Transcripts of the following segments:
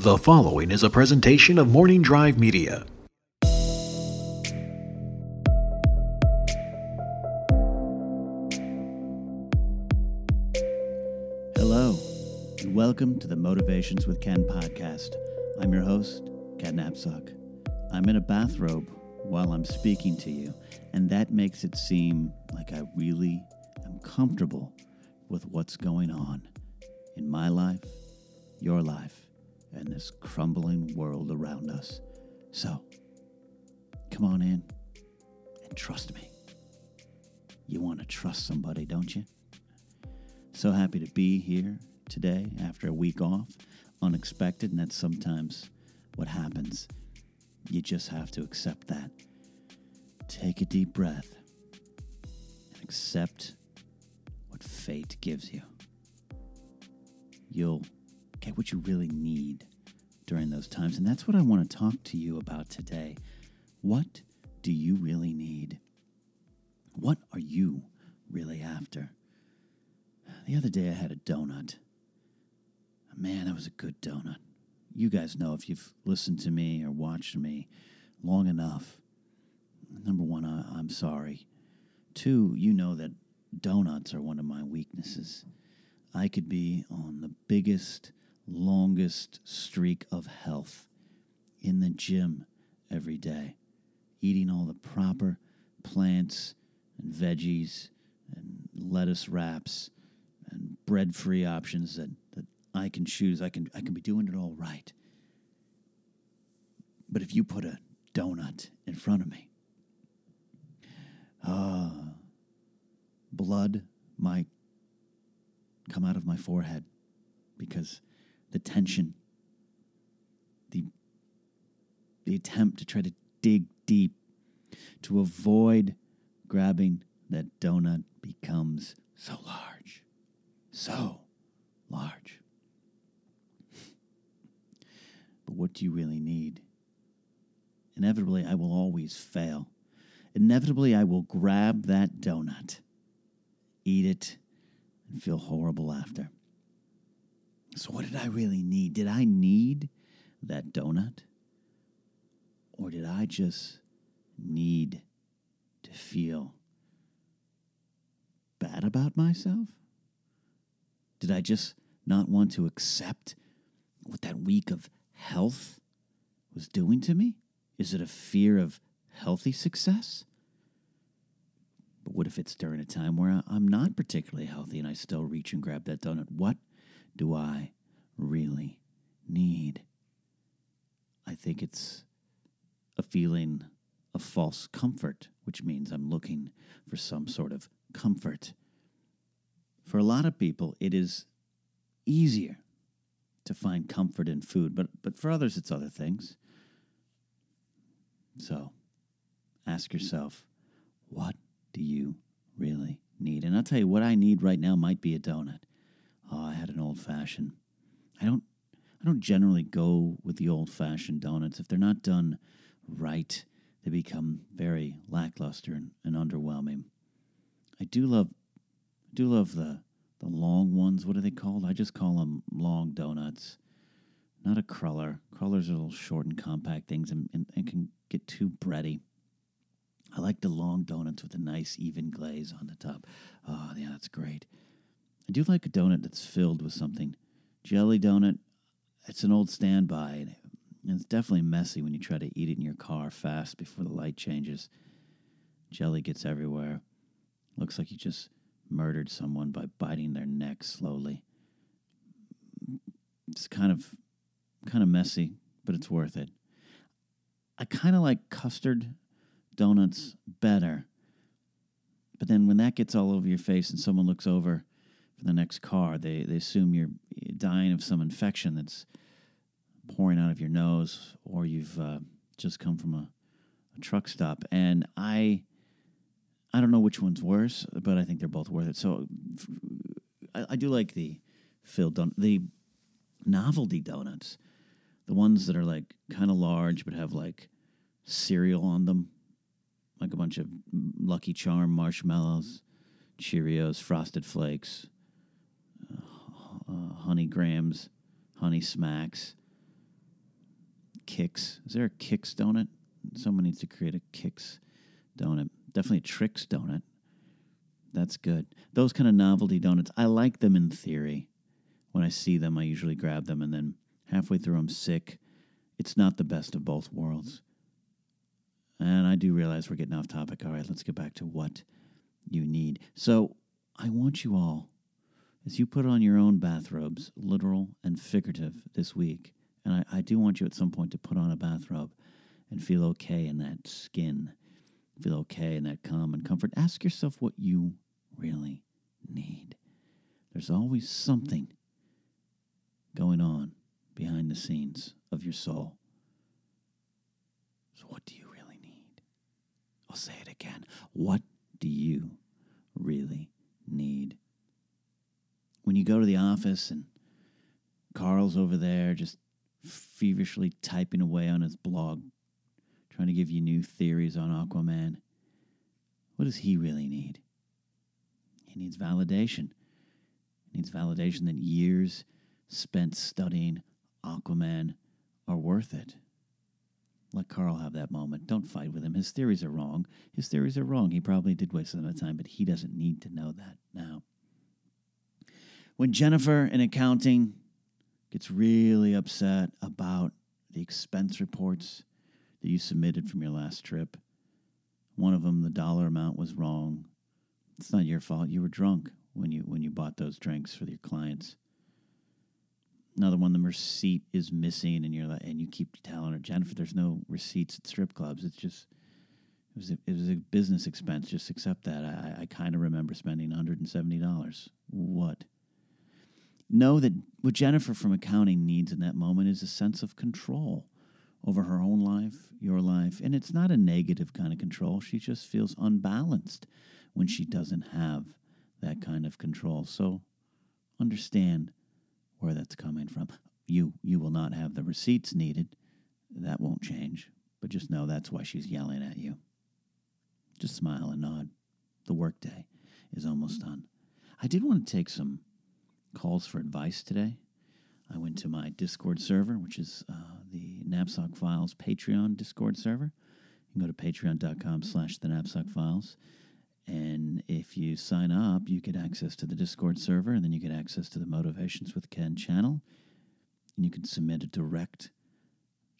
The following is a presentation of Morning Drive Media. Hello, and welcome to the Motivations with Ken podcast. I'm your host, Ken Napzok. I'm in a bathrobe while I'm speaking to you, and that makes it seem like I really am comfortable with what's going on in my life, your life, and this crumbling world around us. So, come on in and trust me. You want to trust somebody, don't you? So happy to be here today after a week off. Unexpected, and that's sometimes what happens. You just have to accept that. Take a deep breath and accept what fate gives you. You'll get what you really need during those times. And that's what I want to talk to you about today. What do you really need? What are you really after? The other day I had a donut. Man, that was a good donut. You guys know if you've listened to me or watched me long enough. Number one, I, I'm sorry. Two, you know that donuts are one of my weaknesses. I could be on the biggest, longest streak of health in the gym every day, eating all the proper plants and veggies and lettuce wraps and bread free options that, that I can choose. I can I can be doing it all right. But if you put a donut in front of me, uh, blood might come out of my forehead because the tension, the, the attempt to try to dig deep to avoid grabbing that donut becomes so large, so large. but what do you really need? Inevitably, I will always fail. Inevitably, I will grab that donut, eat it, and feel horrible after. So, what did I really need? Did I need that donut? Or did I just need to feel bad about myself? Did I just not want to accept what that week of health was doing to me? Is it a fear of healthy success? But what if it's during a time where I'm not particularly healthy and I still reach and grab that donut? What do I really need? I think it's a feeling of false comfort, which means I'm looking for some sort of comfort. For a lot of people, it is easier to find comfort in food, but, but for others, it's other things. So ask yourself, what do you really need? And I'll tell you what I need right now might be a donut. Oh, I had an old fashioned. I don't I don't generally go with the old fashioned donuts. If they're not done right, they become very lackluster and, and underwhelming. I do love do love the the long ones. What are they called? I just call them long donuts. Not a cruller. Crullers are little short and compact things and, and, and can get too bready. I like the long donuts with a nice even glaze on the top. Oh, yeah, that's great. I do like a donut that's filled with something. Jelly donut, it's an old standby, and it's definitely messy when you try to eat it in your car fast before the light changes. Jelly gets everywhere. Looks like you just murdered someone by biting their neck slowly. It's kind of kind of messy, but it's worth it. I kind of like custard donuts better. But then when that gets all over your face and someone looks over for the next car, they, they assume you're dying of some infection that's pouring out of your nose or you've uh, just come from a, a truck stop. And I I don't know which one's worse, but I think they're both worth it. So I, I do like the filled don- the novelty donuts, the ones that are like kind of large but have like cereal on them, like a bunch of Lucky Charm marshmallows, Cheerios, Frosted Flakes, uh, Honey Grams, Honey Smacks. Kix. Is there a Kix donut? Someone needs to create a Kix donut. Definitely a Trix donut. That's good. Those kind of novelty donuts, I like them in theory. When I see them, I usually grab them, and then halfway through, I'm sick. It's not the best of both worlds. And I do realize we're getting off topic. All right, let's get back to what you need. So I want you all, as you put on your own bathrobes, literal and figurative, this week, and I, I do want you at some point to put on a bathrobe and feel okay in that skin, feel okay in that calm and comfort. Ask yourself what you really need. There's always something going on behind the scenes of your soul. So, what do you really need? I'll say it again. What do you really need? When you go to the office and Carl's over there just feverishly typing away on his blog, trying to give you new theories on Aquaman, what does he really need? He needs validation. He needs validation that years spent studying Aquaman are worth it. Let Carl have that moment. Don't fight with him. His theories are wrong. His theories are wrong. He probably did waste a lot of time, but he doesn't need to know that now. When Jennifer in accounting gets really upset about the expense reports that you submitted from your last trip, one of them, the dollar amount was wrong. It's not your fault. You were drunk when you when you bought those drinks for your clients. Another one the receipt is missing and you're like and you keep telling her jennifer there's no receipts at strip clubs. It's just it was a, it was a business expense. Just accept that. I, I kind of remember spending $170 what know that what jennifer from accounting needs in that moment is a sense of control over her own life your life and it's not a negative kind of control she just feels unbalanced when she doesn't have that kind of control so understand where that's coming from. You you will not have the receipts needed. That won't change. But just know that's why she's yelling at you. Just smile and nod. The workday is almost done. I did want to take some calls for advice today. I went to my Discord server, which is uh, the Napzok Files Patreon Discord server. You can go to patreon.com slash the Napzok Files and if you sign up, you get access to the Discord server, and then you get access to the Motivations with Ken channel. And you can submit a direct,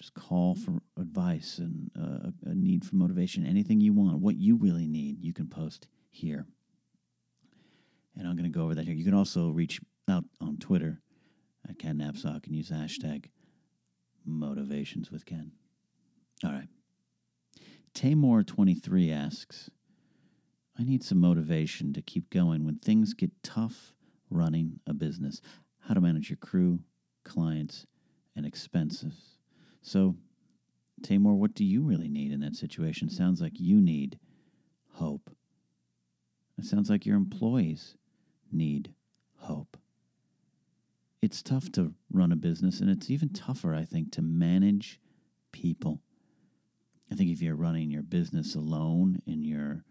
just call for advice and uh, a need for motivation, anything you want, what you really need, you can post here. And I'm going to go over that here. You can also reach out on Twitter at Ken Napzok and use hashtag motivations with Ken. All right. Tamor23 asks, I need some motivation to keep going when things get tough running a business. How to manage your crew, clients, and expenses. So, Tamor, what do you really need in that situation? Sounds like you need hope. It sounds like your employees need hope. It's tough to run a business, and it's even tougher, I think, to manage people. I think if you're running your business alone in your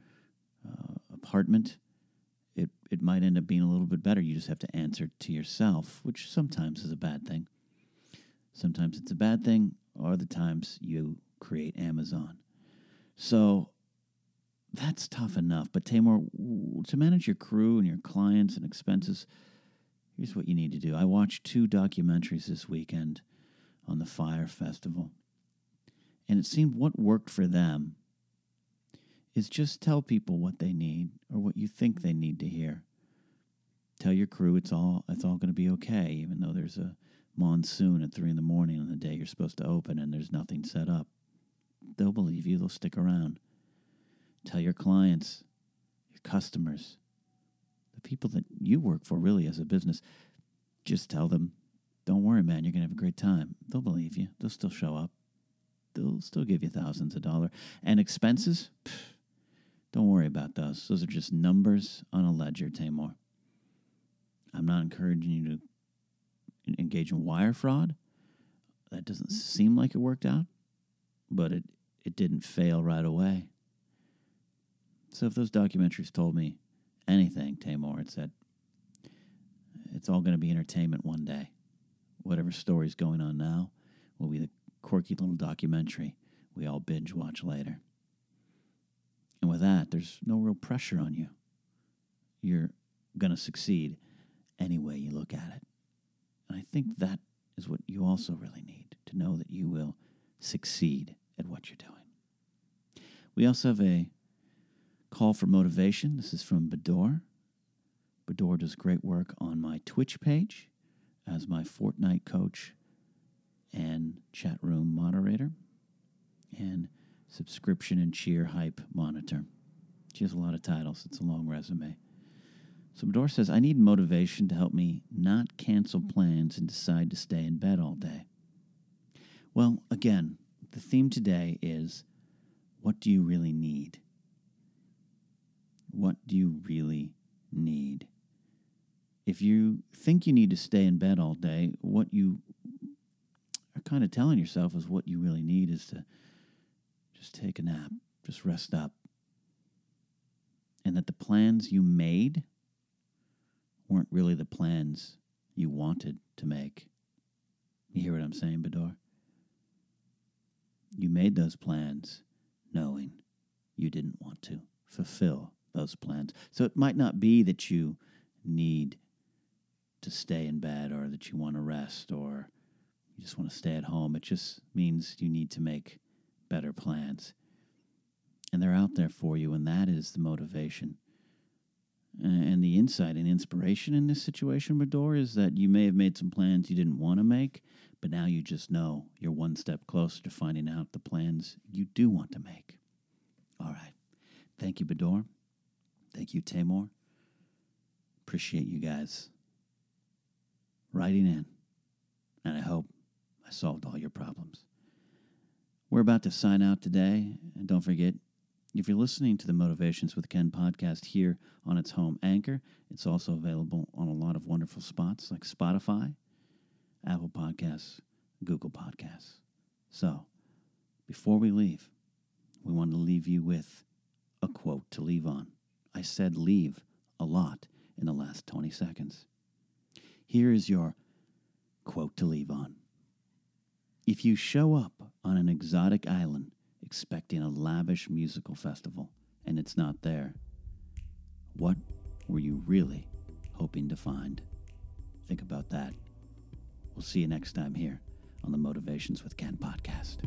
uh, apartment, it, it might end up being a little bit better. You just have to answer to yourself, which sometimes is a bad thing. Sometimes it's a bad thing, or the times you create Amazon. So that's tough enough. But Tamor, to manage your crew and your clients and expenses, here's what you need to do. I watched two documentaries this weekend on the Fyre Festival, and it seemed what worked for them is just tell people what they need or what you think they need to hear. Tell your crew it's all it's all going to be okay, even though there's a monsoon at three in the morning on the day you're supposed to open and there's nothing set up. They'll believe you. They'll stick around. Tell your clients, your customers, people that you work for, really as a business. Just tell them, "Don't worry, man. You're going to have a great time." They'll believe you. They'll still show up. They'll still give you thousands of dollars. And expenses. Pff, don't worry about those. Those are just numbers on a ledger, Tamor. I'm not encouraging you to engage in wire fraud. That doesn't mm-hmm. seem like it worked out, but it, it didn't fail right away. So if those documentaries told me anything, Tamor, it's that it's all going to be entertainment one day. Whatever story's going on now will be the quirky little documentary we all binge watch later. And with that, there's no real pressure on you. You're going to succeed any way you look at it. And I think that is what you also really need to know that you will succeed at what you're doing. We also have a call for motivation. This is from Bador. Bador does great work on my Twitch page as my Fortnite coach and chat room moderator and subscription and cheer hype monitor. She has a lot of titles. It's a long resume. So Bador says, I need motivation to help me not cancel hmm. plans and decide to stay in bed all day. Well, again, the theme today is what do you really need? What do you really need? If you think you need to stay in bed all day, what you are kind of telling yourself is what you really need is to just take a nap, just rest up. And that the plans you made weren't really the plans you wanted to make. You hear what I'm saying, Bador? You made those plans knowing you didn't want to fulfill those plans. So it might not be that you need to stay in bed or that you want to rest or you just want to stay at home. It just means you need to make better plans. And they're out there for you, and that is the motivation. And the insight and inspiration in this situation, Bador, is that you may have made some plans you didn't want to make, but now you just know you're one step closer to finding out the plans you do want to make. All right. Thank you, Bador. Thank you, Tamor. Appreciate you guys writing in, and I hope I solved all your problems. We're about to sign out today, and don't forget if you're listening to the Motivations with Ken podcast here on its home anchor, it's also available on a lot of wonderful spots like Spotify, Apple Podcasts, Google Podcasts. So, before we leave, we want to leave you with a quote to leave on. I said leave a lot in the last 20 seconds. Here is your quote to leave on. If you show up on an exotic island expecting a lavish musical festival and it's not there, what were you really hoping to find? Think about that. We'll see you next time here on the Motivations with Ken podcast.